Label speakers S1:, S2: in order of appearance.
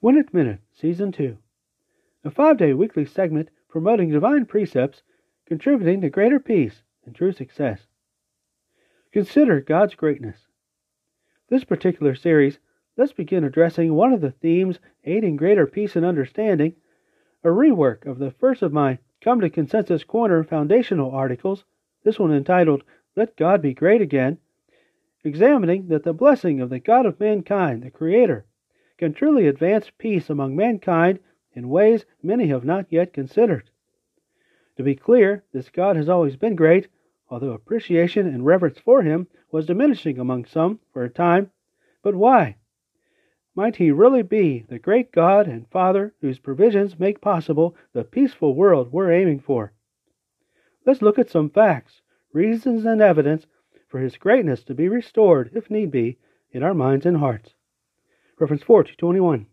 S1: One Minute, Season 2. A five day weekly segment promoting divine precepts, contributing to greater peace and true success. Consider God's greatness. This particular series, let's begin addressing one of the themes aiding greater peace and understanding, a rework of the first of my Come to Consensus Corner foundational articles, this one entitled Let God Be Great Again, examining that the blessing of the God of mankind, the Creator, can truly advance peace among mankind in ways many have not yet considered. To be clear, this God has always been great, although appreciation and reverence for him was diminishing among some for a time. But why? Might he really be the great God and Father whose provisions make possible the peaceful world we're aiming for? Let's look at some facts, reasons, and evidence for his greatness to be restored, if need be, in our minds and hearts. Reference 4 to 21.